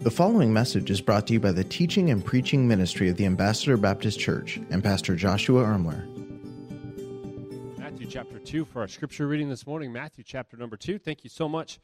The following message is brought to you by the teaching and preaching ministry of the Ambassador Baptist Church and Pastor Joshua Ermler. Matthew chapter 2 for our scripture reading this morning. Matthew chapter number 2. Thank you so much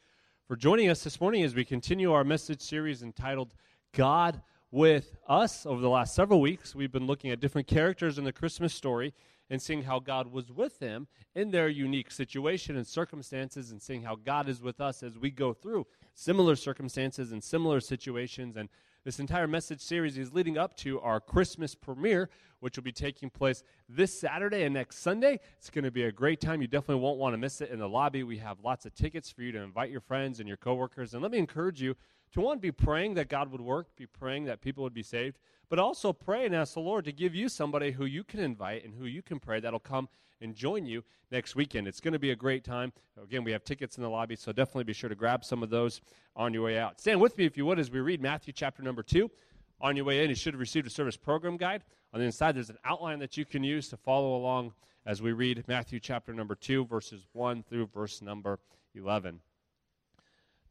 for joining us this morning as we continue our message series entitled God with Us. Over the last several weeks, we've been looking at different characters in the Christmas story and seeing how God was with them in their unique situation and circumstances, and seeing how God is with us as we go through similar circumstances and similar situations. And this entire message series is leading up to our Christmas premiere, which will be taking place this Saturday and next Sunday. It's going to be a great time. You definitely won't want to miss it in the lobby. We have lots of tickets for you to invite your friends and your coworkers. And let me encourage you to one, be praying that God would work, be praying that people would be saved, but also pray and ask the Lord to give you somebody who you can invite and who you can pray that'll come and join you next weekend. It's going to be a great time. Again, we have tickets in the lobby, so definitely be sure to grab some of those on your way out. Stand with me if you would as we read Matthew chapter number 2. On your way in, you should have received a service program guide. On the inside, there's an outline that you can use to follow along as we read Matthew chapter number 2, verses 1 through verse number 11.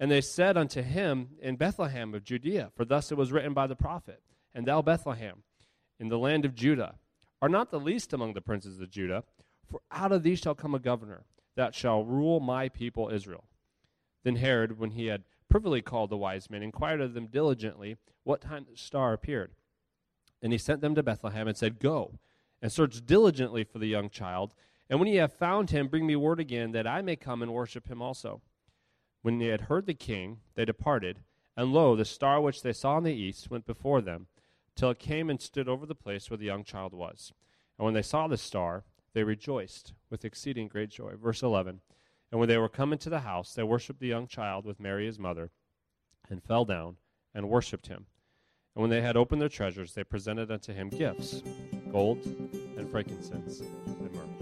And they said unto him, In Bethlehem of Judea, for thus it was written by the prophet, And thou, Bethlehem, in the land of Judah, are not the least among the princes of Judah, for out of thee shall come a governor that shall rule my people Israel. Then Herod, when he had privily called the wise men, inquired of them diligently what time the star appeared. And he sent them to Bethlehem and said, Go and search diligently for the young child, and when ye have found him, bring me word again that I may come and worship him also. When they had heard the king, they departed, and lo, the star which they saw in the east went before them, till it came and stood over the place where the young child was. And when they saw the star, they rejoiced with exceeding great joy. Verse 11 And when they were come into the house, they worshipped the young child with Mary his mother, and fell down and worshipped him. And when they had opened their treasures, they presented unto him gifts gold and frankincense and myrrh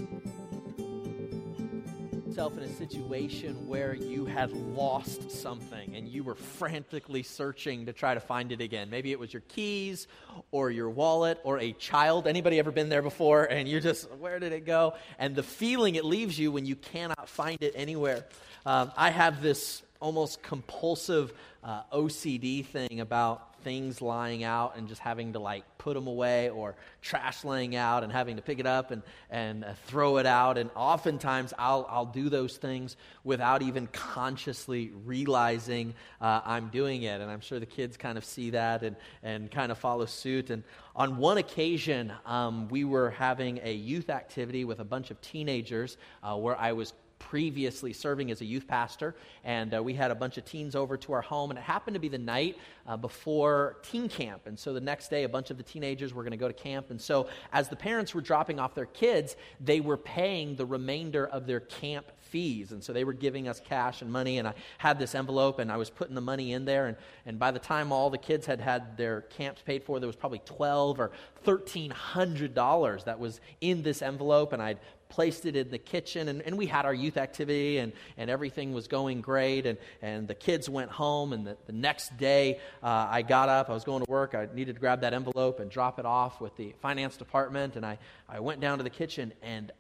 yourself in a situation where you had lost something and you were frantically searching to try to find it again. Maybe it was your keys or your wallet or a child. Anybody ever been there before and you're just, where did it go? And the feeling it leaves you when you cannot find it anywhere. Um, I have this almost compulsive uh, OCD thing about things lying out and just having to like put them away or trash laying out and having to pick it up and, and uh, throw it out. And oftentimes I'll, I'll do those things without even consciously realizing uh, I'm doing it. And I'm sure the kids kind of see that and, and kind of follow suit. And on one occasion, um, we were having a youth activity with a bunch of teenagers uh, where I was previously serving as a youth pastor, and uh, we had a bunch of teens over to our home, and it happened to be the night uh, before teen camp. And so the next day, a bunch of the teenagers were going to go to camp. And so as the parents were dropping off their kids, they were paying the remainder of their camp fees. And so they were giving us cash and money, and I had this envelope, and I was putting the money in there. And, and by the time all the kids had had their camps paid for, there was probably twelve or thirteen hundred dollars that was in this envelope, and I'd placed it in the kitchen, and, and we had our youth activity, and, and everything was going great. And, and the kids went home, and the, the next day uh, I got up. I was going to work. I needed to grab that envelope and drop it off with the finance department, and I, I went down to the kitchen, and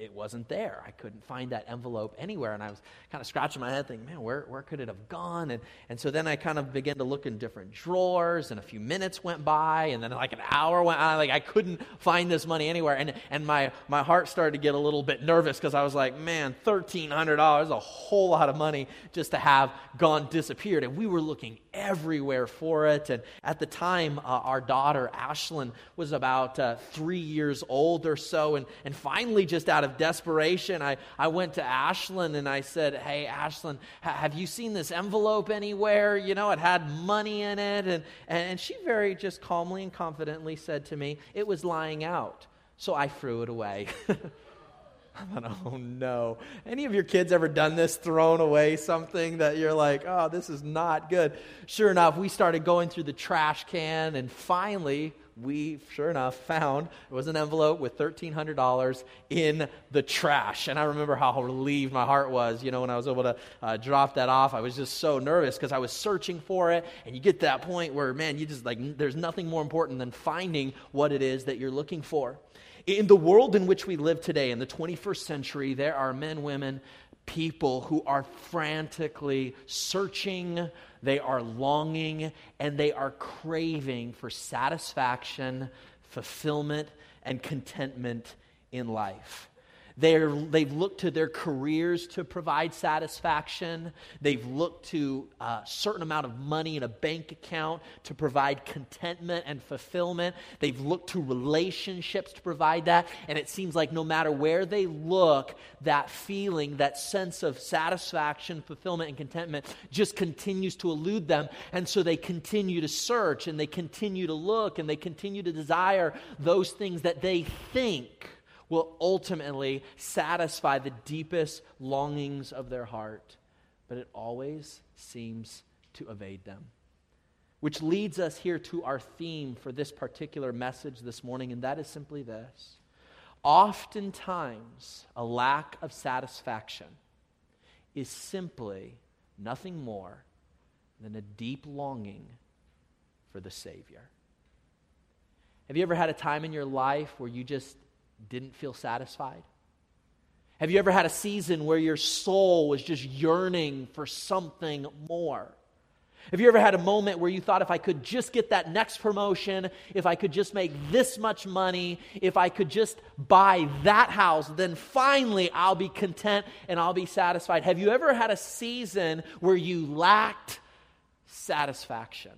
it wasn't there. I couldn't find that envelope anywhere. And I was kind of scratching my head thinking, man, where, where could it have gone? And, and so then I kind of began to look in different drawers, and a few minutes went by, and then like an hour went by. Like I couldn't find this money anywhere. And, and my, my heart started to get a little bit nervous because I was like, man, $1,300 is a whole lot of money just to have gone disappeared. And we were looking everywhere for it. And at the time, uh, our daughter, Ashlyn, was about uh, three years old or so. And, and finally, just out of of desperation, I, I went to Ashlyn and I said, Hey, Ashlyn, ha- have you seen this envelope anywhere? You know, it had money in it. And, and she very just calmly and confidently said to me, It was lying out. So I threw it away. I thought, oh no. Any of your kids ever done this, thrown away something that you're like, oh, this is not good? Sure enough, we started going through the trash can, and finally, we, sure enough, found it was an envelope with $1,300 in the trash. And I remember how relieved my heart was, you know, when I was able to uh, drop that off. I was just so nervous because I was searching for it. And you get to that point where, man, you just like, there's nothing more important than finding what it is that you're looking for. In the world in which we live today, in the 21st century, there are men, women, people who are frantically searching, they are longing, and they are craving for satisfaction, fulfillment, and contentment in life. They're, they've looked to their careers to provide satisfaction. They've looked to a certain amount of money in a bank account to provide contentment and fulfillment. They've looked to relationships to provide that. And it seems like no matter where they look, that feeling, that sense of satisfaction, fulfillment, and contentment just continues to elude them. And so they continue to search and they continue to look and they continue to desire those things that they think will ultimately satisfy the deepest longings of their heart, but it always seems to evade them. Which leads us here to our theme for this particular message this morning, and that is simply this. Oftentimes, a lack of satisfaction is simply nothing more than a deep longing for the Savior. Have you ever had a time in your life where you just didn't feel satisfied? Have you ever had a season where your soul was just yearning for something more? Have you ever had a moment where you thought, if I could just get that next promotion, if I could just make this much money, if I could just buy that house, then finally I'll be content and I'll be satisfied? Have you ever had a season where you lacked satisfaction?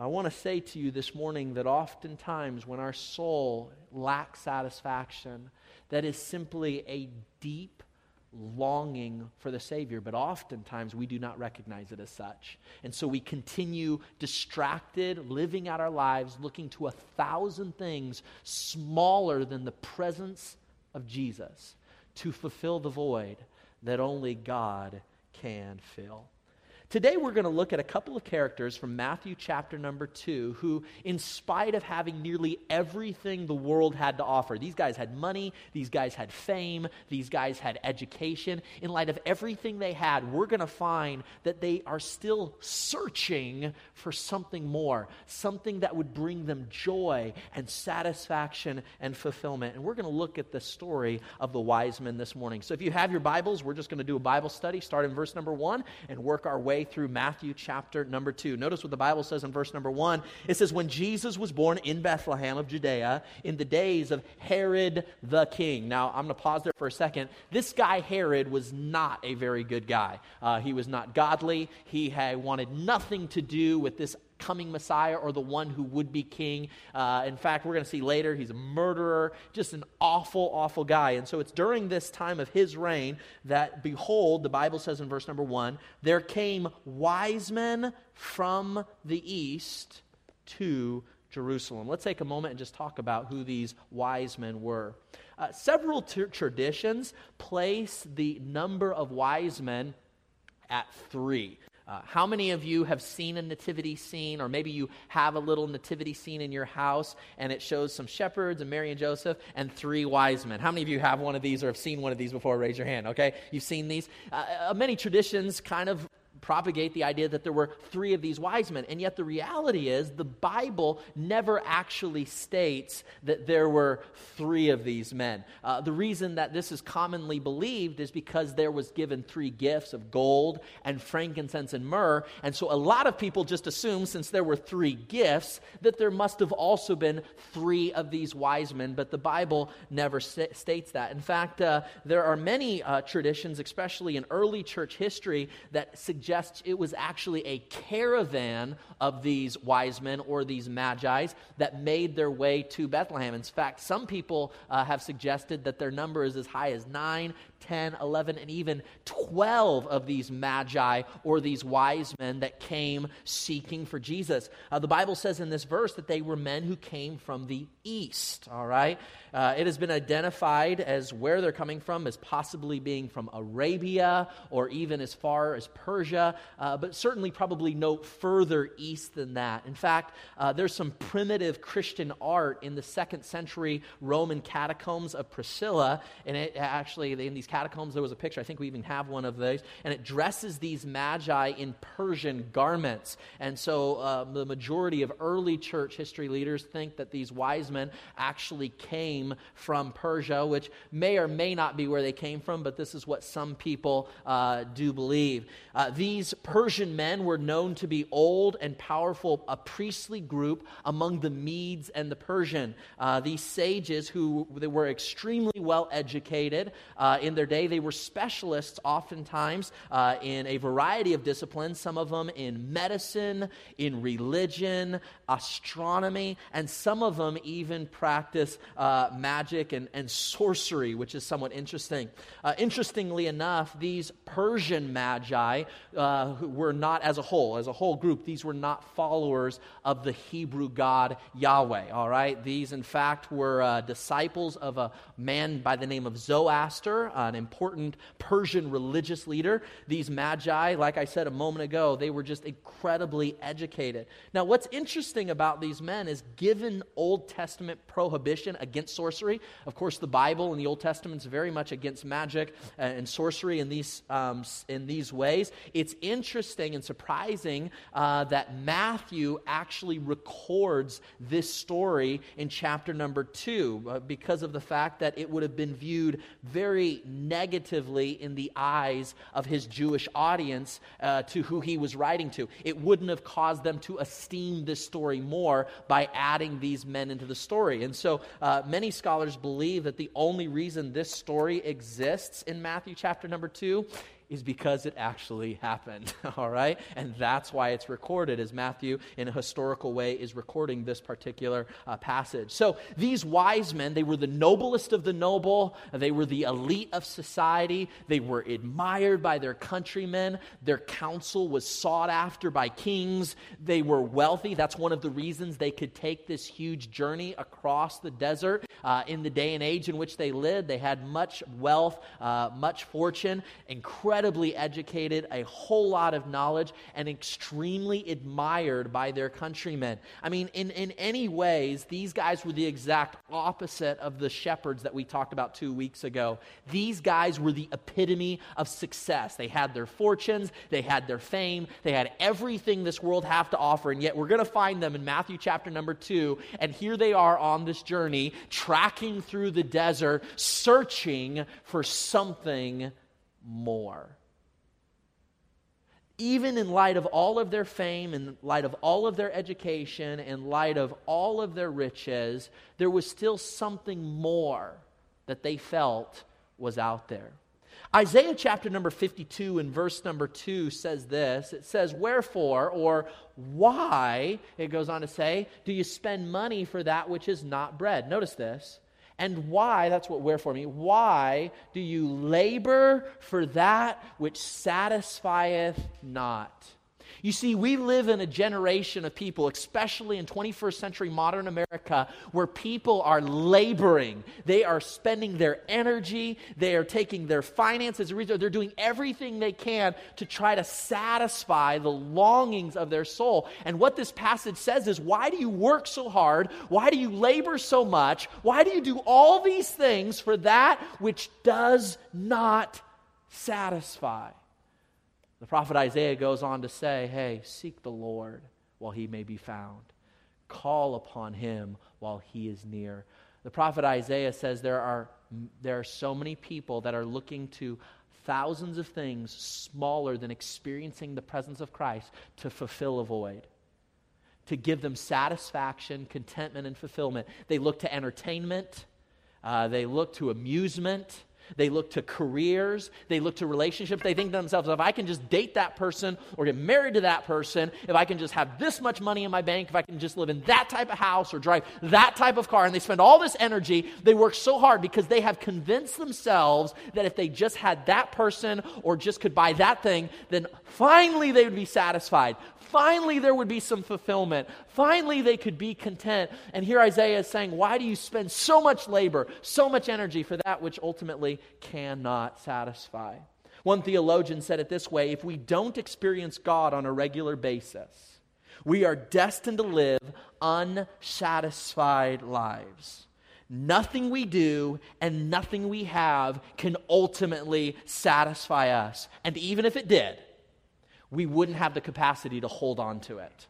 I want to say to you this morning that oftentimes when our soul lacks satisfaction, that is simply a deep longing for the Savior, but oftentimes we do not recognize it as such. And so we continue distracted, living out our lives, looking to a thousand things smaller than the presence of Jesus to fulfill the void that only God can fill. Today, we're going to look at a couple of characters from Matthew chapter number two who, in spite of having nearly everything the world had to offer, these guys had money, these guys had fame, these guys had education. In light of everything they had, we're going to find that they are still searching for something more, something that would bring them joy and satisfaction and fulfillment. And we're going to look at the story of the wise men this morning. So if you have your Bibles, we're just going to do a Bible study, start in verse number one, and work our way way through Matthew chapter number 2. Notice what the Bible says in verse number 1. It says, When Jesus was born in Bethlehem of Judea in the days of Herod the king. Now, I'm going to pause there for a second. This guy, Herod, was not a very good guy. Uh, he was not godly. He had wanted nothing to do with this coming Messiah or the one who would be king. Uh, in fact, we're going to see later he's a murderer, just an awful, awful guy. And so it's during this time of his reign that, behold, the Bible says in verse number one, there came wise men from the east to Jerusalem. Let's take a moment and just talk about who these wise men were. Uh, several t- traditions place the number of wise men at three. Uh, how many of you have seen a nativity scene, or maybe you have a little nativity scene in your house and it shows some shepherds and Mary and Joseph and three wise men? How many of you have one of these or have seen one of these before? Raise your hand, okay? You've seen these? Uh, uh many traditions kind of propagate the idea that there were three of these wise men. And yet the reality is the Bible never actually states that there were three of these men. Uh, the reason that this is commonly believed is because there was given three gifts of gold and frankincense and myrrh. And so a lot of people just assume, since there were three gifts, that there must have also been three of these wise men. But the Bible never st- states that. In fact, uh, there are many uh, traditions, especially in early church history, that suggest suggests it was actually a caravan of these wise men or these magi's that made their way to Bethlehem. In fact, some people uh, have suggested that their number is as high as 9, 10, 11, and even 12 of these magi or these wise men that came seeking for Jesus. Uh, the Bible says in this verse that they were men who came from the east, all right? Uh, it has been identified as where they're coming from as possibly being from Arabia or even as far as Persia uh, but certainly probably no further east than that. In fact, uh, there's some primitive Christian art in the second century Roman catacombs of Priscilla. And it actually, in these catacombs, there was a picture. I think we even have one of those. And it dresses these magi in Persian garments. And so uh, the majority of early church history leaders think that these wise men actually came from Persia, which may or may not be where they came from, but this is what some people uh, do believe. Uh, these Persian men were known to be old and powerful, a priestly group among the Medes and the Persian. Uh, these sages who they were extremely well educated uh, in their day, they were specialists oftentimes uh, in a variety of disciplines, some of them in medicine, in religion, astronomy, and some of them even practice uh, magic and, and sorcery, which is somewhat interesting. Uh, interestingly enough, these Persian magi uh, were not, as a whole, as a whole group, these were not followers of the Hebrew God Yahweh, all right? These, in fact, were uh, disciples of a man by the name of Zoroaster, an important Persian religious leader. These magi, like I said a moment ago, they were just incredibly educated. Now, what's interesting about these men is given Old Testament prohibition against sorcery, of course, the Bible and the Old Testament is very much against magic and sorcery in these, um, in these ways. It's interesting and surprising uh, that Matthew actually records this story in chapter number two uh, because of the fact that it would have been viewed very negatively in the eyes of his Jewish audience uh, to who he was writing to. It wouldn't have caused them to esteem this story more by adding these men into the story. And so uh, many scholars believe that the only reason this story exists in Matthew chapter number two is because it actually happened, all right? And that's why it's recorded, as Matthew, in a historical way, is recording this particular uh, passage. So these wise men, they were the noblest of the noble, they were the elite of society, they were admired by their countrymen, their counsel was sought after by kings, they were wealthy. That's one of the reasons they could take this huge journey across the desert uh, in the day and age in which they lived. They had much wealth, uh, much fortune, incredible incredibly educated, a whole lot of knowledge, and extremely admired by their countrymen. I mean, in, in any ways, these guys were the exact opposite of the shepherds that we talked about two weeks ago. These guys were the epitome of success. They had their fortunes, they had their fame, they had everything this world have to offer, and yet we're going to find them in Matthew chapter number two, and here they are on this journey, tracking through the desert, searching for something more. Even in light of all of their fame, in light of all of their education, in light of all of their riches, there was still something more that they felt was out there. Isaiah chapter number 52 and verse number 2 says this It says, Wherefore, or why, it goes on to say, do you spend money for that which is not bread? Notice this. And why, that's what wherefore me, why do you labor for that which satisfieth not? You see, we live in a generation of people, especially in 21st century modern America, where people are laboring. They are spending their energy, they are taking their finances, they're doing everything they can to try to satisfy the longings of their soul. And what this passage says is why do you work so hard? Why do you labor so much? Why do you do all these things for that which does not satisfy? The prophet Isaiah goes on to say, Hey, seek the Lord while he may be found, call upon him while he is near. The prophet Isaiah says there are, there are so many people that are looking to thousands of things smaller than experiencing the presence of Christ to fulfill a void, to give them satisfaction, contentment, and fulfillment. They look to entertainment, uh, they look to amusement. They look to careers. They look to relationships. They think to themselves, if I can just date that person or get married to that person, if I can just have this much money in my bank, if I can just live in that type of house or drive that type of car, and they spend all this energy, they work so hard because they have convinced themselves that if they just had that person or just could buy that thing, then finally they would be satisfied. Finally, there would be some fulfillment. Finally, they could be content. And here Isaiah is saying, Why do you spend so much labor, so much energy for that which ultimately cannot satisfy? One theologian said it this way if we don't experience God on a regular basis, we are destined to live unsatisfied lives. Nothing we do and nothing we have can ultimately satisfy us. And even if it did, we wouldn't have the capacity to hold on to it.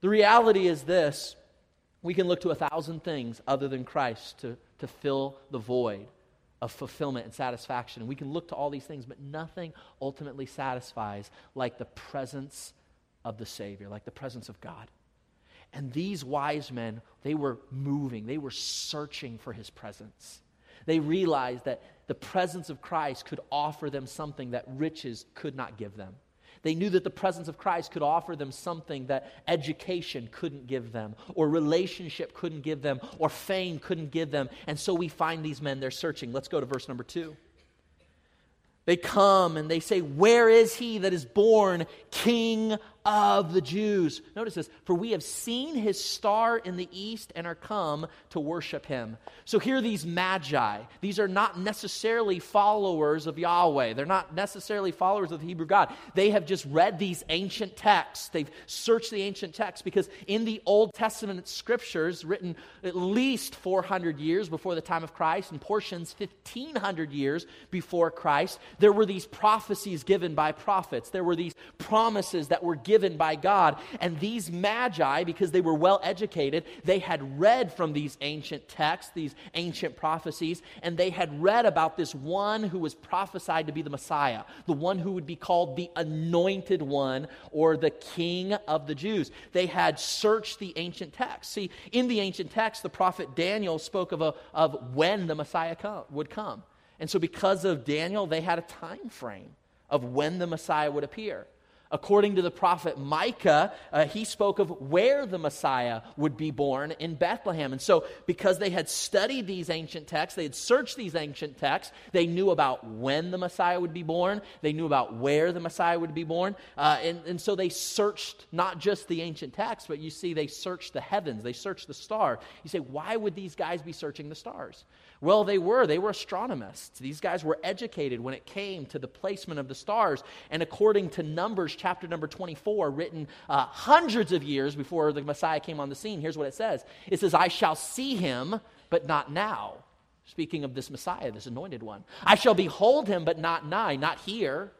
The reality is this we can look to a thousand things other than Christ to, to fill the void of fulfillment and satisfaction. We can look to all these things, but nothing ultimately satisfies like the presence of the Savior, like the presence of God. And these wise men, they were moving, they were searching for his presence. They realized that the presence of Christ could offer them something that riches could not give them. They knew that the presence of Christ could offer them something that education couldn't give them, or relationship couldn't give them, or fame couldn't give them. And so we find these men, they're searching. Let's go to verse number two. They come and they say, Where is he that is born King of the Jews. Notice this For we have seen his star in the east and are come to worship him. So here these magi. These are not necessarily followers of Yahweh, they're not necessarily followers of the Hebrew God. They have just read these ancient texts. They've searched the ancient texts because in the Old Testament scriptures, written at least 400 years before the time of Christ and portions 1500 years before Christ, there were these prophecies given by prophets. There were these promises that were given given by God. And these magi, because they were well educated, they had read from these ancient texts, these ancient prophecies, and they had read about this one who was prophesied to be the Messiah, the one who would be called the anointed one or the king of the Jews. They had searched the ancient texts. See, in the ancient texts, the prophet Daniel spoke of, a, of when the Messiah come, would come. And so, because of Daniel, they had a time frame of when the Messiah would appear. According to the prophet Micah, uh, he spoke of where the Messiah would be born in Bethlehem. And so, because they had studied these ancient texts, they had searched these ancient texts, they knew about when the Messiah would be born, they knew about where the Messiah would be born. Uh, and, and so, they searched not just the ancient texts, but you see, they searched the heavens, they searched the star. You say, why would these guys be searching the stars? Well, they were. They were astronomists. These guys were educated when it came to the placement of the stars. And according to Numbers chapter number 24, written uh, hundreds of years before the Messiah came on the scene, here's what it says It says, I shall see him, but not now. Speaking of this Messiah, this anointed one. I shall behold him, but not nigh, not here.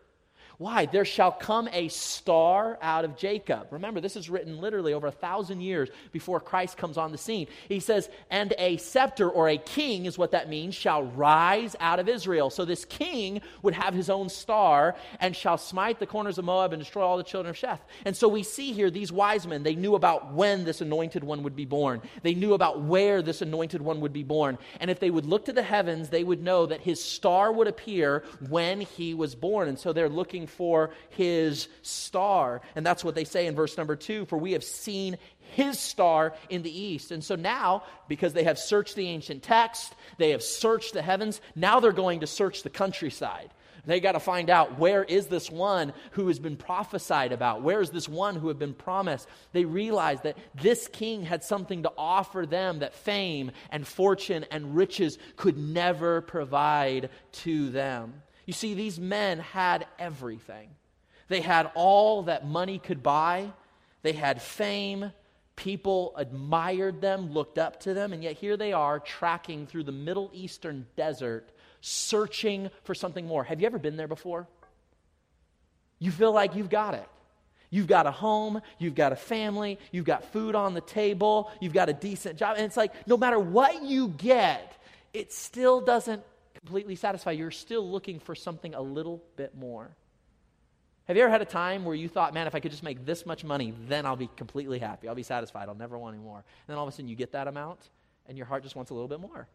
Why? There shall come a star out of Jacob. Remember, this is written literally over a thousand years before Christ comes on the scene. He says, and a scepter or a king is what that means, shall rise out of Israel. So this king would have his own star and shall smite the corners of Moab and destroy all the children of Sheth. And so we see here these wise men, they knew about when this anointed one would be born, they knew about where this anointed one would be born. And if they would look to the heavens, they would know that his star would appear when he was born. And so they're looking for his star. And that's what they say in verse number two for we have seen his star in the east. And so now, because they have searched the ancient text, they have searched the heavens, now they're going to search the countryside. They got to find out where is this one who has been prophesied about? Where is this one who had been promised? They realized that this king had something to offer them that fame and fortune and riches could never provide to them. You see, these men had everything. They had all that money could buy, they had fame. People admired them, looked up to them, and yet here they are tracking through the Middle Eastern desert, searching for something more. Have you ever been there before? You feel like you've got it. You've got a home, you've got a family, you've got food on the table, you've got a decent job. And it's like no matter what you get, it still doesn't completely satisfied. You're still looking for something a little bit more. Have you ever had a time where you thought, man, if I could just make this much money, then I'll be completely happy. I'll be satisfied. I'll never want any more. And then all of a sudden you get that amount and your heart just wants a little bit more.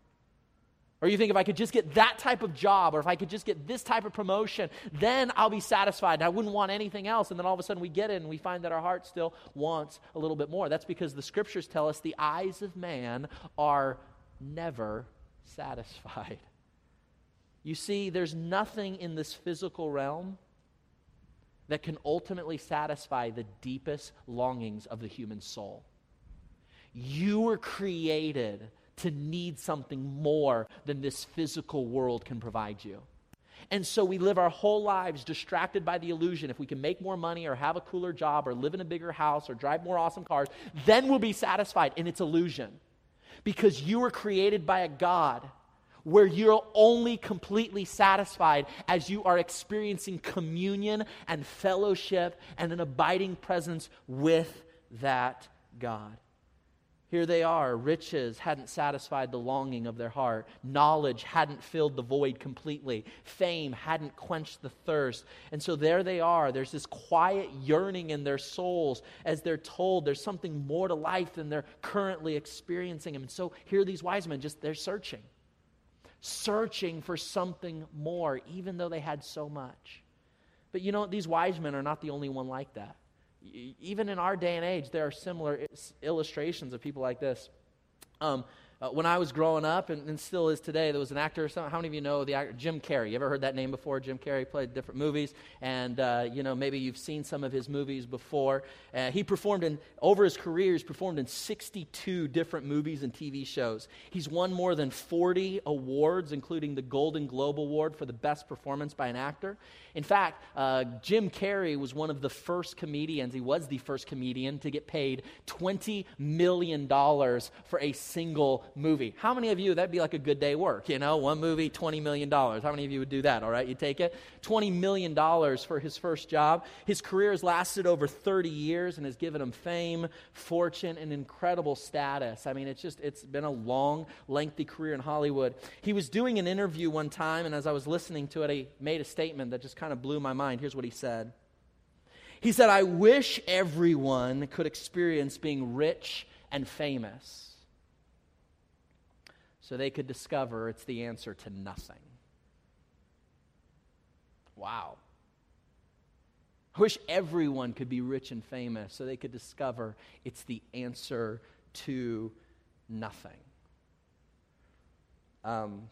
Or you think if I could just get that type of job or if I could just get this type of promotion, then I'll be satisfied. and I wouldn't want anything else. And then all of a sudden we get it and we find that our heart still wants a little bit more. That's because the scriptures tell us the eyes of man are never satisfied. You see, there's nothing in this physical realm that can ultimately satisfy the deepest longings of the human soul. You were created to need something more than this physical world can provide you. And so we live our whole lives distracted by the illusion. If we can make more money or have a cooler job or live in a bigger house or drive more awesome cars, then we'll be satisfied. And it's illusion. Because you were created by a God where you're only completely satisfied as you are experiencing communion and fellowship and an abiding presence with that God. Here they are. Riches hadn't satisfied the longing of their heart. Knowledge hadn't filled the void completely. Fame hadn't quenched the thirst. And so there they are. There's this quiet yearning in their souls as they're told there's something more to life than they're currently experiencing. And so here these wise men just, they're searching, searching for something more, even though they had so much. But you know, these wise men are not the only one like that even in our day and age, there are similar illustrations of people like this. Um, uh, when I was growing up, and, and, still is today, there was an actor. Some, how many of you know the actor Jim Carrey? You ever heard that name before? Jim Carrey played different movies, and uh, you know maybe you've seen some of his movies before. Uh, he performed in over his career. He's performed in 62 different movies and TV shows. He's won more than 40 awards, including the Golden Globe Award for the best performance by an actor. In fact, uh, Jim Carrey was one of the first comedians, he was the first comedian to get paid $20 million for a single movie. How many of you, that'd be like a good day work, you know? One movie, $20 million. How many of you would do that, all right? You take it? $20 million for his first job. His career has lasted over 30 years and has given him fame, fortune, and incredible status. I mean, it's just, it's been a long, lengthy career in Hollywood. He was doing an interview one time, and as I was listening to it, he made a statement that just kind of blew my mind. Here's what he said He said, I wish everyone could experience being rich and famous so they could discover it's the answer to nothing. Wow. I wish everyone could be rich and famous so they could discover it's the answer to nothing. Um,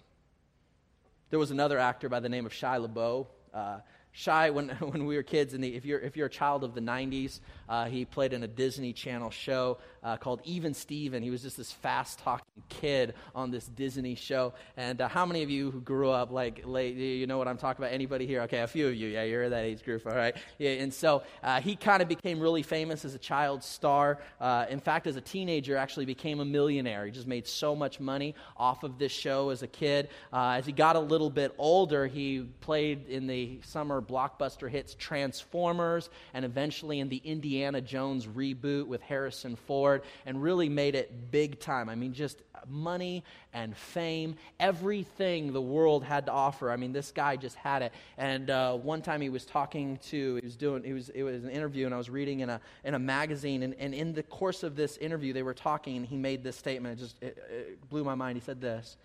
there was another actor by the name of Shia LaBeouf uh, Shia, when, when we were kids, the, if, you're, if you're a child of the 90s, uh, he played in a Disney Channel show uh, called Even Steven. He was just this fast talking kid on this Disney show. And uh, how many of you who grew up like late, you know what I'm talking about? Anybody here? Okay, a few of you. Yeah, you're that age group, all right? Yeah, and so uh, he kind of became really famous as a child star. Uh, in fact, as a teenager, actually became a millionaire. He just made so much money off of this show as a kid. Uh, as he got a little bit older, he played in the summer blockbuster hits Transformers and eventually in the Indiana Jones reboot with Harrison Ford and really made it big time. I mean, just money and fame, everything the world had to offer. I mean, this guy just had it. And uh, one time he was talking to, he was doing, he was, it was an interview, and I was reading in a, in a magazine. And, and in the course of this interview, they were talking, and he made this statement. It just it, it blew my mind. He said this.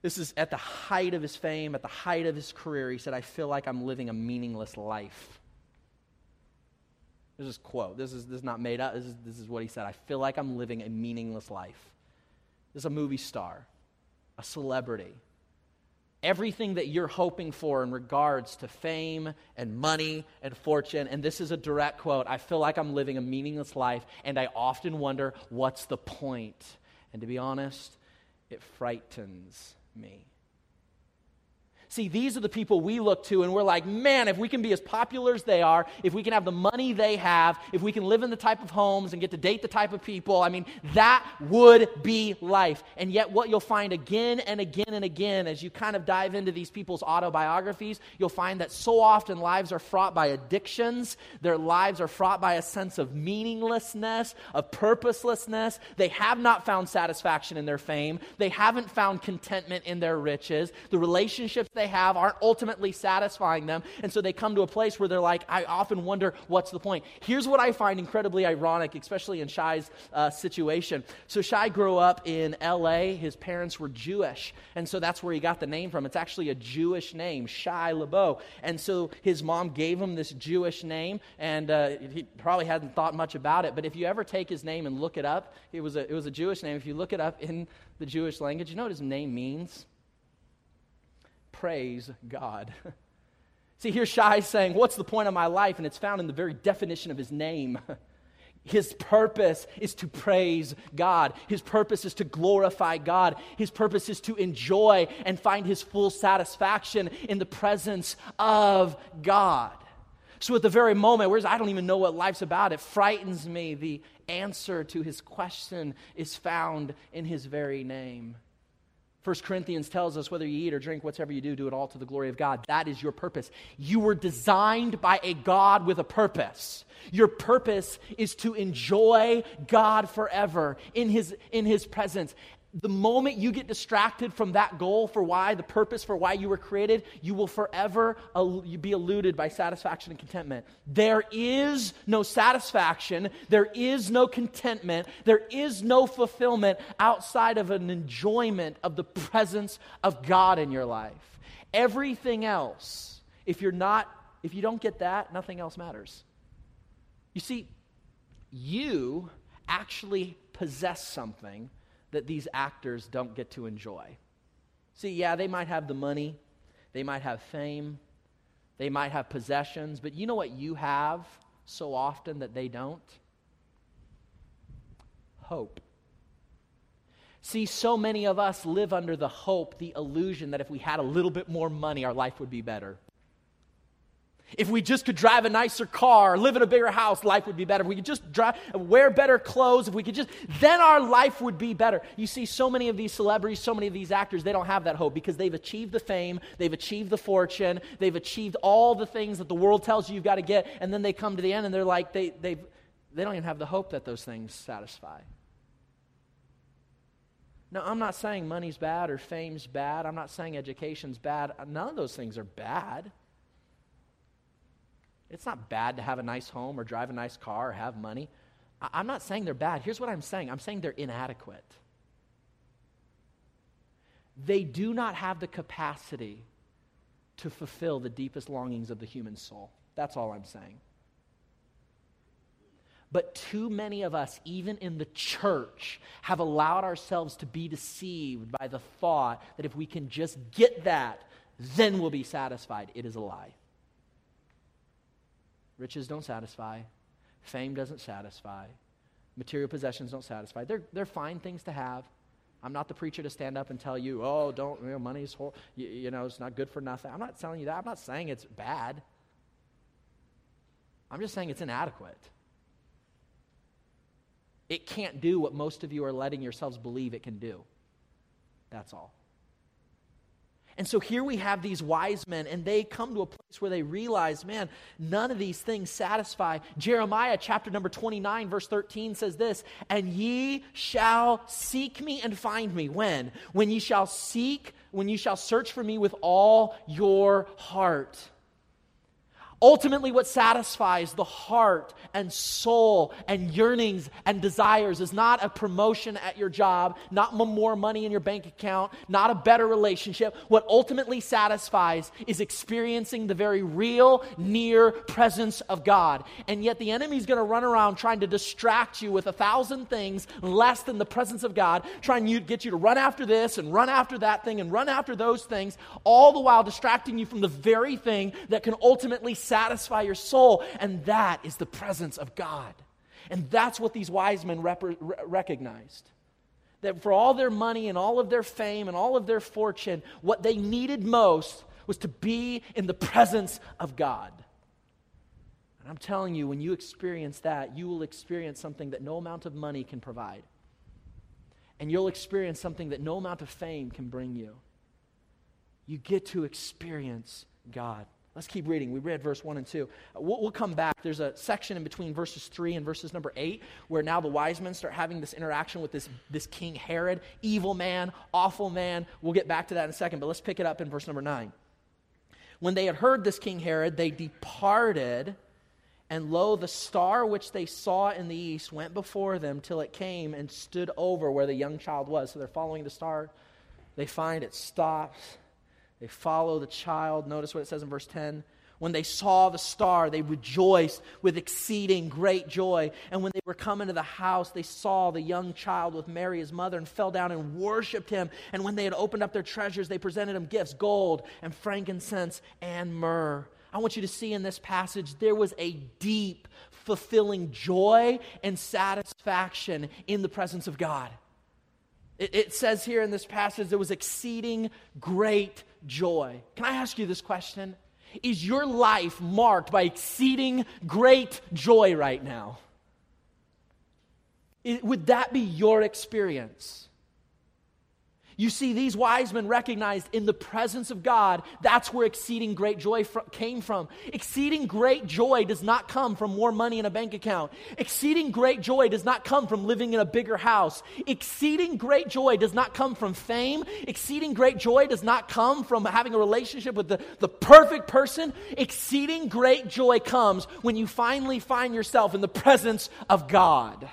This is at the height of his fame, at the height of his career. He said, I feel like I'm living a meaningless life. This is quote. This is, this is not made up. This is, this is what he said. I feel like I'm living a meaningless life. This is a movie star, a celebrity. Everything that you're hoping for in regards to fame and money and fortune, and this is a direct quote I feel like I'm living a meaningless life, and I often wonder, what's the point? And to be honest, it frightens me. See, these are the people we look to, and we're like, man, if we can be as popular as they are, if we can have the money they have, if we can live in the type of homes and get to date the type of people, I mean, that would be life. And yet, what you'll find again and again and again as you kind of dive into these people's autobiographies, you'll find that so often lives are fraught by addictions, their lives are fraught by a sense of meaninglessness, of purposelessness. They have not found satisfaction in their fame, they haven't found contentment in their riches. The relationships they have aren't ultimately satisfying them. And so they come to a place where they're like, I often wonder, what's the point? Here's what I find incredibly ironic, especially in Shia's uh, situation. So Shia grew up in LA. His parents were Jewish. And so that's where he got the name from. It's actually a Jewish name, Shia LaBeouf. And so his mom gave him this Jewish name, and uh, he probably hadn't thought much about it. But if you ever take his name and look it up, it was a, it was a Jewish name. If you look it up in the Jewish language, you know what his name means? Praise God. See, here Shia saying, What's the point of my life? And it's found in the very definition of his name. His purpose is to praise God. His purpose is to glorify God. His purpose is to enjoy and find his full satisfaction in the presence of God. So, at the very moment where I don't even know what life's about, it frightens me. The answer to his question is found in his very name. 1 Corinthians tells us whether you eat or drink, whatever you do, do it all to the glory of God. That is your purpose. You were designed by a God with a purpose. Your purpose is to enjoy God forever in his, in his presence the moment you get distracted from that goal for why, the purpose for why you were created, you will forever be eluded by satisfaction and contentment. There is no satisfaction, there is no contentment, there is no fulfillment outside of an enjoyment of the presence of God in your life. Everything else, if you're not, if you don't get that, nothing else matters. You see, you actually possess something that these actors don't get to enjoy. See, yeah, they might have the money, they might have fame, they might have possessions, but you know what you have so often that they don't? Hope. See, so many of us live under the hope, the illusion that if we had a little bit more money, our life would be better. If we just could drive a nicer car, live in a bigger house, life would be better. If we could just drive, wear better clothes, if we could just, then our life would be better. You see, so many of these celebrities, so many of these actors, they don't have that hope because they've achieved the fame, they've achieved the fortune, they've achieved all the things that the world tells you you've got to get, and then they come to the end and they're like, they, they they don't even have the hope that those things satisfy. Now, I'm not saying money's bad or fame's bad. I'm not saying education's bad. None of those things are bad. It's not bad to have a nice home or drive a nice car or have money. I- am not saying they're bad. Here's what I'm saying I'm saying they're inadequate. They do not have the capacity to fulfill the deepest longings of the human soul. That's all I'm saying. But too many of us, even in the church, have allowed ourselves to be deceived by the thought that if we can just get that, then we'll be satisfied. It is a lie. Riches don't satisfy. Fame doesn't satisfy. Material possessions don't satisfy. They're, they're fine things to have. I'm not the preacher to stand up and tell you, oh, don't, you know, money's, hor- you, you know, it's not good for nothing. I'm not telling you that. I'm not saying it's bad. I'm just saying it's inadequate. It can't do what most of you are letting yourselves believe it can do. That's all. And so here we have these wise men, and they come to a place where they realize, man, none of these things satisfy. Jeremiah chapter number 29, verse 13 says this And ye shall seek me and find me. When? When ye shall seek, when ye shall search for me with all your heart. Ultimately, what satisfies the heart and soul and yearnings and desires is not a promotion at your job, not more money in your bank account, not a better relationship. What ultimately satisfies is experiencing the very real, near presence of God. And yet, the enemy's going to run around trying to distract you with a thousand things less than the presence of God, trying to get you to run after this and run after that thing and run after those things, all the while distracting you from the very thing that can ultimately your soul, and that is the presence of God. And that's what these wise men rep- recognized. That for all their money and all of their fame and all of their fortune, what they needed most was to be in the presence of God. And I'm telling you, when you experience that, you will experience something that no amount of money can provide. And you'll experience something that no amount of fame can bring you. You get to experience God. Let's keep reading. We read verse 1 and 2. Uh, we'll, we'll, come back. There's a section in between verses 3 and verses number 8 where now the wise men start having this interaction with this, this King Herod, evil man, awful man. We'll get back to that in a second, but let's pick it up in verse number 9. When they had heard this King Herod, they departed, and lo, the star which they saw in the east went before them till it came and stood over where the young child was. So they're following the star. They find it stops they follow the child. Notice what it says in verse 10. When they saw the star, they rejoiced with exceeding great joy. And when they were come into the house, they saw the young child with Mary, his mother, and fell down and worshiped him. And when they had opened up their treasures, they presented him gifts gold and frankincense and myrrh. I want you to see in this passage there was a deep fulfilling joy and satisfaction in the presence of God. It says here in this passage there was exceeding great joy. Can I ask you this question? Is your life marked by exceeding great joy right now? Would that be your experience? You see, these wise men recognized in the presence of God, that's where exceeding great joy fr- came from. Exceeding great joy does not come from more money in a bank account. Exceeding great joy does not come from living in a bigger house. Exceeding great joy does not come from fame. Exceeding great joy does not come from having a relationship with the, the perfect person. Exceeding great joy comes when you finally find yourself in the presence of God.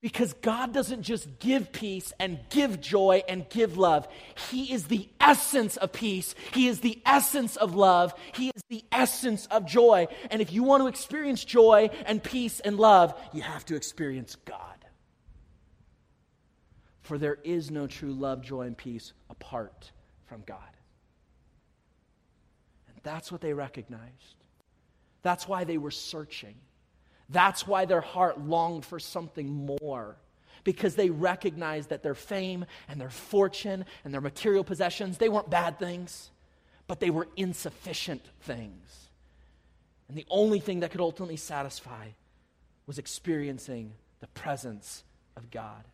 Because God doesn't just give peace and give joy and give love. He is the essence of peace. He is the essence of love. He is the essence of joy. And if you want to experience joy and peace and love, you have to experience God. For there is no true love, joy, and peace apart from God. And that's what they recognized. That's why they were searching. That's why their heart longed for something more. Because they recognized that their fame and their fortune and their material possessions, they weren't bad things, but they were insufficient things. And the only thing that could ultimately satisfy was experiencing the presence of God.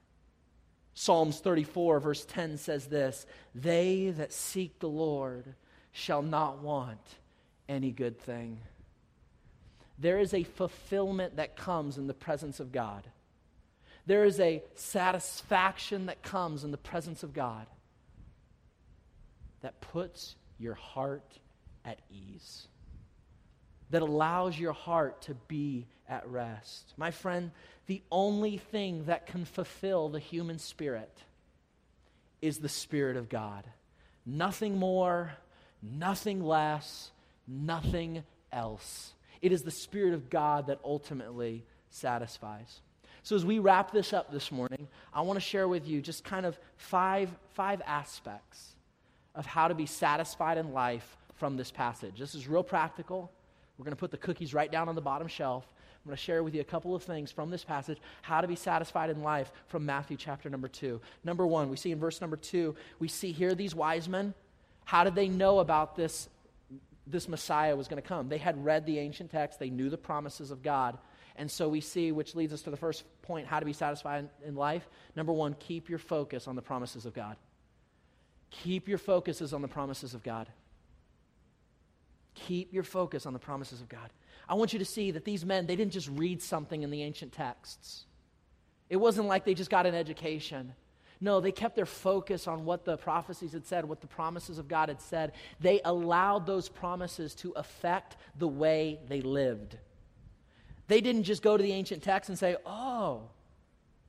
Psalms 34, verse 10 says this They that seek the Lord shall not want any good thing there is a fulfillment that comes in the presence of God. There is a satisfaction that comes in the presence of God that puts your heart at ease, that allows your heart to be at rest. My friend, the only thing that can fulfill the human spirit is the Spirit of God. Nothing more, nothing less, nothing else. It is the Spirit of God that ultimately satisfies. So, as we wrap this up this morning, I want to share with you just kind of five, five aspects of how to be satisfied in life from this passage. This is real practical. We're going to put the cookies right down on the bottom shelf. I'm going to share with you a couple of things from this passage, how to be satisfied in life from Matthew chapter number two. Number one, we see in verse number two, we see here these wise men. How did they know about this this Messiah was going to come. They had read the ancient text, they knew the promises of God. And so we see, which leads us to the first point how to be satisfied in life. Number one, keep your focus on the promises of God. Keep your focuses on the promises of God. Keep your focus on the promises of God. I want you to see that these men, they didn't just read something in the ancient texts. It wasn't like they just got an education. No, they kept their focus on what the prophecies had said, what the promises of God had said. They allowed those promises to affect the way they lived. They didn't just go to the ancient text and say, oh,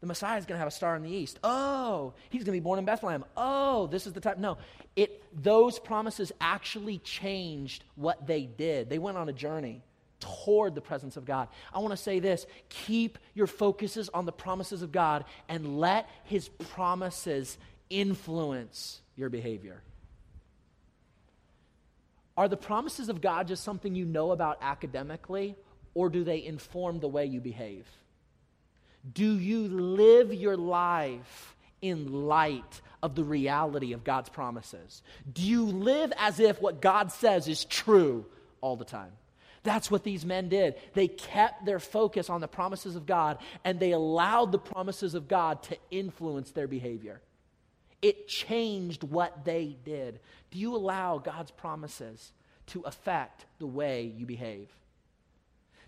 the Messiah is going to have a star in the east. Oh, he's going to be born in Bethlehem. Oh, this is the time. No, it, those promises actually changed what they did. They went on a journey toward the presence of God. I want to say this keep your focuses on the promises of God and let His promises influence your behavior. Are the promises of God just something you know about academically, or do they inform the way you behave? Do you live your life in light of the reality of God's promises? Do you live as if what God says is true all the time? That's what these men did. They kept their focus on the promises of God and they allowed the promises of God to influence their behavior. It changed what they did. Do you allow God's promises to affect the way you behave?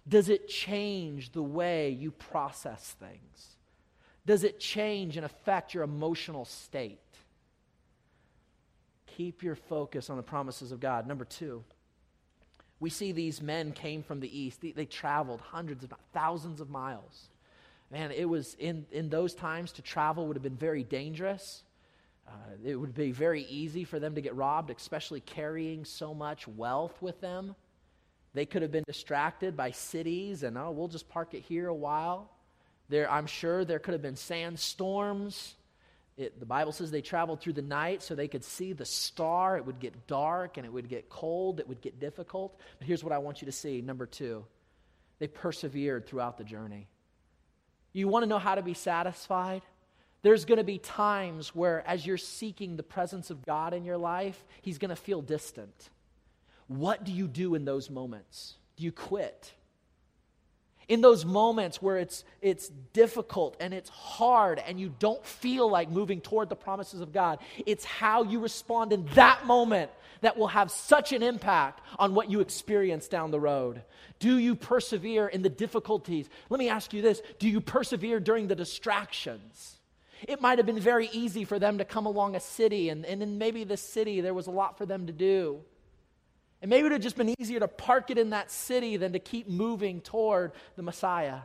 Does it change the way you process things? Does it change and affect your emotional state? Keep your focus on the promises of God. Number two, we see these men came from the east. They, they traveled hundreds of thousands of miles. Man, it was in, in those times to travel would have been very dangerous. Uh, it would be very easy for them to get robbed, especially carrying so much wealth with them. They could have been distracted by cities and, oh, we'll just park it here a while. There, I'm sure there could have been sandstorms. It, the Bible says they traveled through the night so they could see the star. It would get dark and it would get cold. It would get difficult. But here's what I want you to see. Number two, they persevered throughout the journey. You want to know how to be satisfied? There's going to be times where, as you're seeking the presence of God in your life, He's going to feel distant. What do you do in those moments? Do you quit? In those moments where it's, it's difficult and it's hard and you don't feel like moving toward the promises of God, it's how you respond in that moment that will have such an impact on what you experience down the road. Do you persevere in the difficulties? Let me ask you this do you persevere during the distractions? It might have been very easy for them to come along a city, and, and in maybe the city there was a lot for them to do. And maybe it would have just been easier to park it in that city than to keep moving toward the Messiah.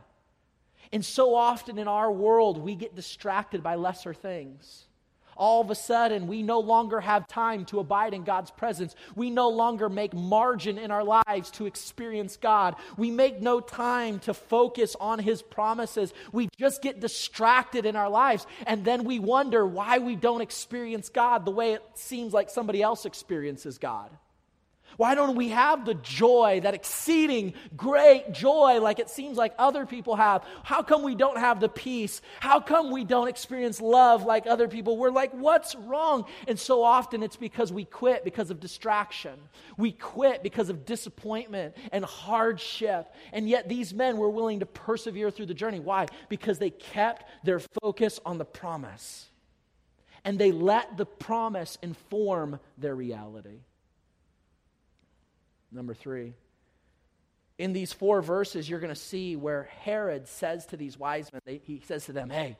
And so often in our world, we get distracted by lesser things. All of a sudden, we no longer have time to abide in God's presence. We no longer make margin in our lives to experience God. We make no time to focus on His promises. We just get distracted in our lives. And then we wonder why we don't experience God the way it seems like somebody else experiences God. Why don't we have the joy, that exceeding great joy, like it seems like other people have? How come we don't have the peace? How come we don't experience love like other people? We're like, what's wrong? And so often it's because we quit because of distraction. We quit because of disappointment and hardship. And yet these men were willing to persevere through the journey. Why? Because they kept their focus on the promise. And they let the promise inform their reality. Number three. In these four verses, you're going to see where Herod says to these wise men, they, he says to them, Hey,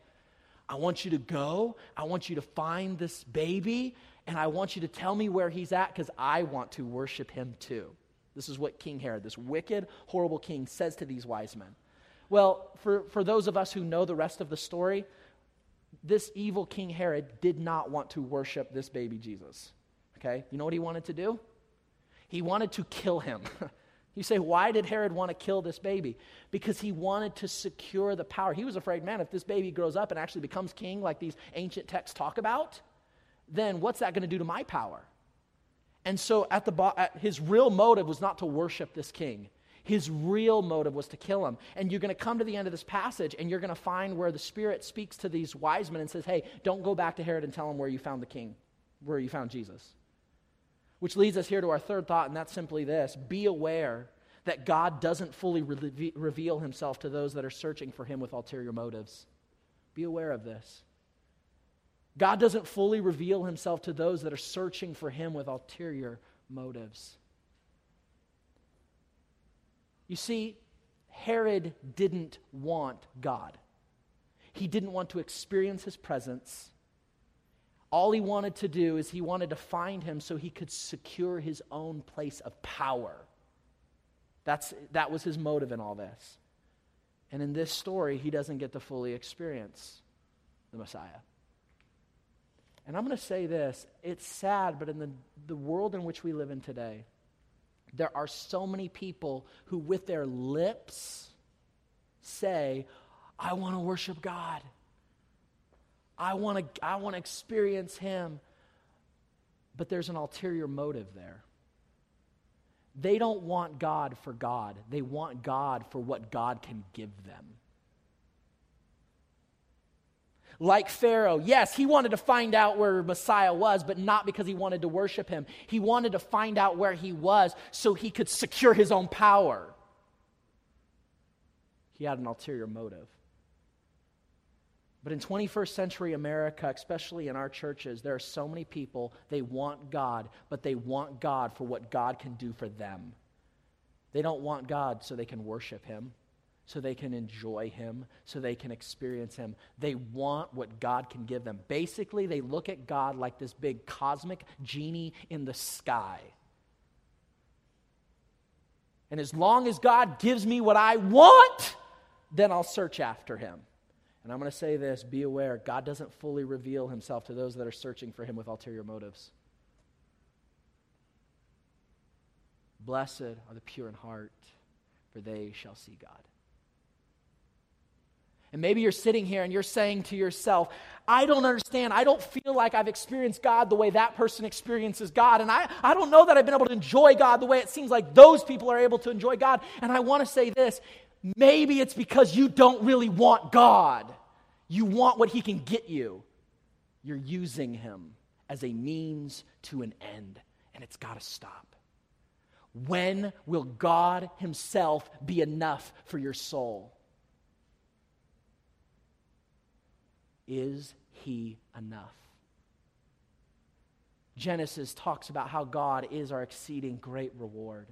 I want you to go. I want you to find this baby, and I want you to tell me where he's at because I want to worship him too. This is what King Herod, this wicked, horrible king, says to these wise men. Well, for, for those of us who know the rest of the story, this evil King Herod did not want to worship this baby Jesus. Okay? You know what he wanted to do? He wanted to kill him. you say, why did Herod want to kill this baby? Because he wanted to secure the power. He was afraid, man, if this baby grows up and actually becomes king, like these ancient texts talk about, then what's that going to do to my power? And so, at the bo- at his real motive was not to worship this king. His real motive was to kill him. And you're going to come to the end of this passage and you're going to find where the Spirit speaks to these wise men and says, Hey, don't go back to Herod and tell him where you found the king, where you found Jesus. Which leads us here to our third thought, and that's simply this be aware that God doesn't fully re- reveal himself to those that are searching for him with ulterior motives. Be aware of this. God doesn't fully reveal himself to those that are searching for him with ulterior motives. You see, Herod didn't want God. He didn't want to experience his presence. All he wanted to do is he wanted to find him so he could secure his own place of power. That's, that was his motive in all this. And in this story, he doesn't get to fully experience the Messiah. And I'm going to say this it's sad, but in the, the world in which we live in today, there are so many people who, with their lips, say, I want to worship God. I want to I want to experience him. But there's an ulterior motive there. They don't want God for God. They want God for what God can give them. Like Pharaoh, yes, he wanted to find out where Messiah was, but not because he wanted to worship him. He wanted to find out where he was so he could secure his own power. He had an ulterior motive. But in 21st century America, especially in our churches, there are so many people, they want God, but they want God for what God can do for them. They don't want God so they can worship Him, so they can enjoy Him, so they can experience Him. They want what God can give them. Basically, they look at God like this big cosmic genie in the sky. And as long as God gives me what I want, then I'll search after Him. And I'm going to say this be aware God doesn't fully reveal himself to those that are searching for him with ulterior motives. Blessed are the pure in heart, for they shall see God. And maybe you're sitting here and you're saying to yourself, I don't understand. I don't feel like I've experienced God the way that person experiences God. And I, I don't know that I've been able to enjoy God the way it seems like those people are able to enjoy God. And I want to say this maybe it's because you don't really want God. You want what He can get you. You're using Him as a means to an end, and it's got to stop. When will God Himself be enough for your soul? Is He enough? Genesis talks about how God is our exceeding great reward.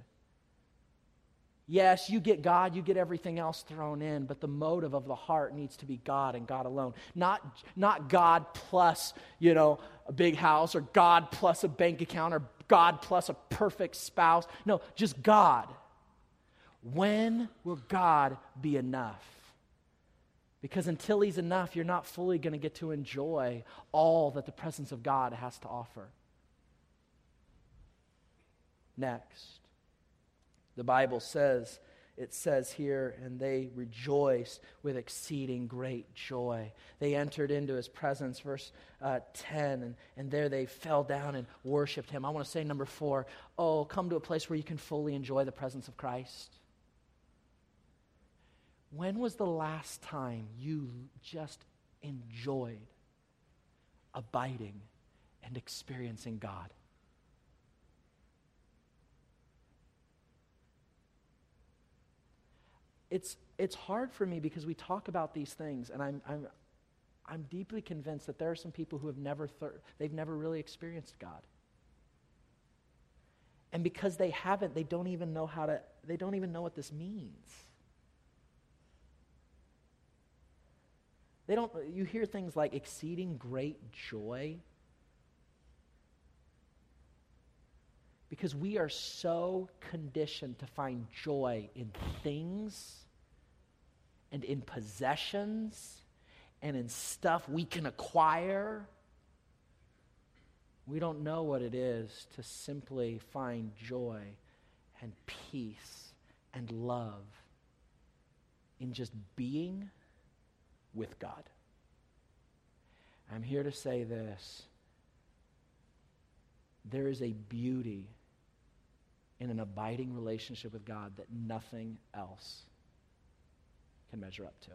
Yes, you get God, you get everything else thrown in, but the motive of the heart needs to be God and God alone. Not, not God plus, you know, a big house or God plus a bank account or God plus a perfect spouse. No, just God. When will God be enough? Because until He's enough, you're not fully going to get to enjoy all that the presence of God has to offer. Next. The Bible says, it says here, and they rejoiced with exceeding great joy. They entered into his presence, verse uh, 10, and, and there they fell down and worshiped him. I want to say, number four, oh, come to a place where you can fully enjoy the presence of Christ. When was the last time you just enjoyed abiding and experiencing God? It's, it's hard for me because we talk about these things, and I'm, I'm, I'm deeply convinced that there are some people who have never, thir- they've never really experienced God. And because they haven't, they don't even know how to, they don't even know what this means. They don't, you hear things like exceeding great joy. Because we are so conditioned to find joy in things and in possessions and in stuff we can acquire. We don't know what it is to simply find joy and peace and love in just being with God. I'm here to say this there is a beauty in an abiding relationship with God that nothing else can measure up to.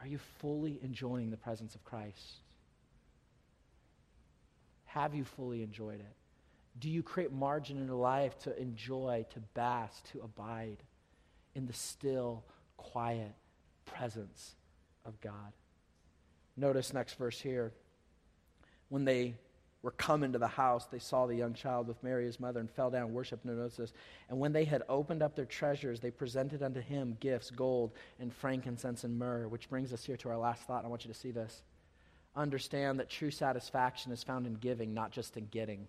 Are you fully enjoying the presence of Christ? Have you fully enjoyed it? Do you create margin in your life to enjoy, to bask, to abide in the still, quiet presence of God? Notice next verse here. When they were come into the house, they saw the young child with Mary, his mother, and fell down and worshiped. notice this. And when they had opened up their treasures, they presented unto him gifts, gold and frankincense and myrrh, which brings us here to our last thought. I want you to see this. Understand that true satisfaction is found in giving, not just in getting.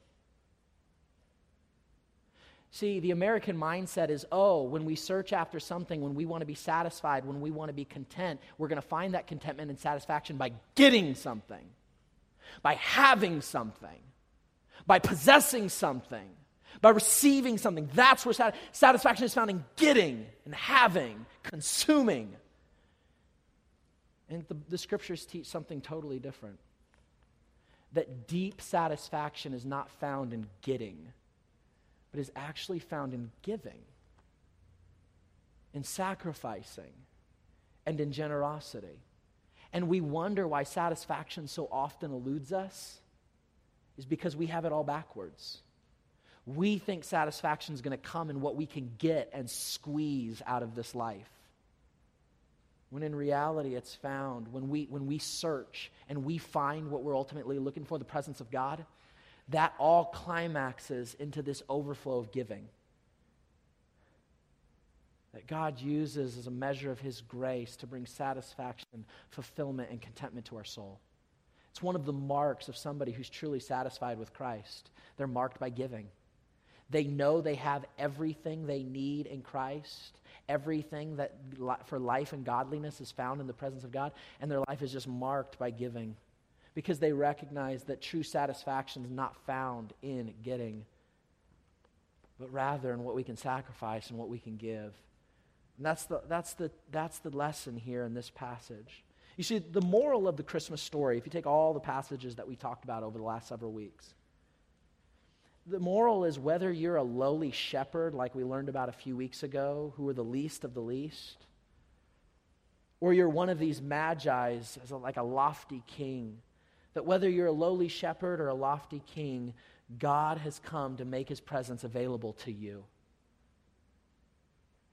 See, the American mindset is oh, when we search after something, when we want to be satisfied, when we want to be content, we're going to find that contentment and satisfaction by getting something by having something, by possessing something, by receiving something. That's where sat- satisfaction is found in getting and having, consuming. And the, the scriptures teach something totally different that deep satisfaction is not found in getting, but is actually found in giving, in sacrificing, and in generosity and we wonder why satisfaction so often eludes us, is because we have it all backwards. We think satisfaction is going to come in what we can get and squeeze out of this life. When in reality, it's found when we, when we search and we find what we're ultimately looking for, the presence of God, that all climaxes into this overflow of giving that God uses as a measure of His grace to bring satisfaction, fulfillment, and contentment to our soul. It's one of the marks of somebody who's truly satisfied with Christ. They're marked by giving. They know they have everything they need in Christ. Everything that for life and godliness is found in the presence of God, and their life is just marked by giving because they recognize that true satisfaction is not found in getting, but rather in what we can sacrifice and what we can give. And that's the, that's, the, that's the lesson here in this passage. You see, the moral of the Christmas story, if you take all the passages that we talked about over the last several weeks, The moral is whether you're a lowly shepherd, like we learned about a few weeks ago, who are the least of the least, or you're one of these magi's, as like a lofty king, that whether you're a lowly shepherd or a lofty king, God has come to make his presence available to you.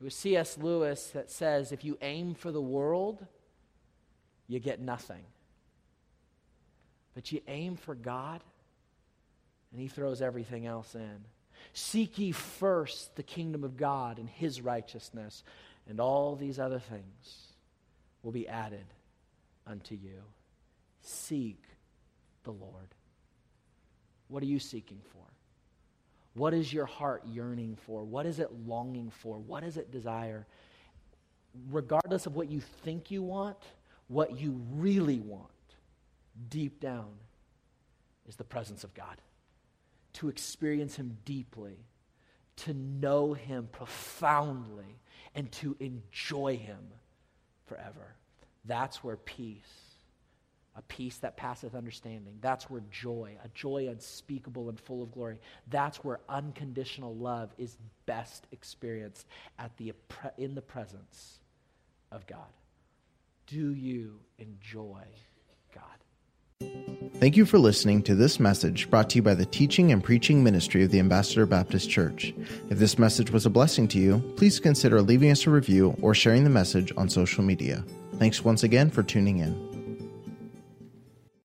It was C.S. Lewis that says if you aim for the world, you get nothing. But you aim for God, and he throws everything else in. Seek ye first the kingdom of God and his righteousness, and all these other things will be added unto you. Seek the Lord. What are you seeking for? What is your heart yearning for? What is it longing for? What does it desire? Regardless of what you think you want, what you really want, deep down, is the presence of God. To experience Him deeply, to know Him profoundly, and to enjoy Him forever. That's where peace, a peace that passeth understanding, that's where joy, a joy unspeakable and full of glory, that's where unconditional love is best experienced at the, in the presence of God. Do you enjoy God? Thank you for listening to this message brought to you by the teaching and preaching ministry of the Ambassador Baptist Church. If this message was a blessing to you, please consider leaving us a review or sharing the message on social media. Thanks once again for tuning in.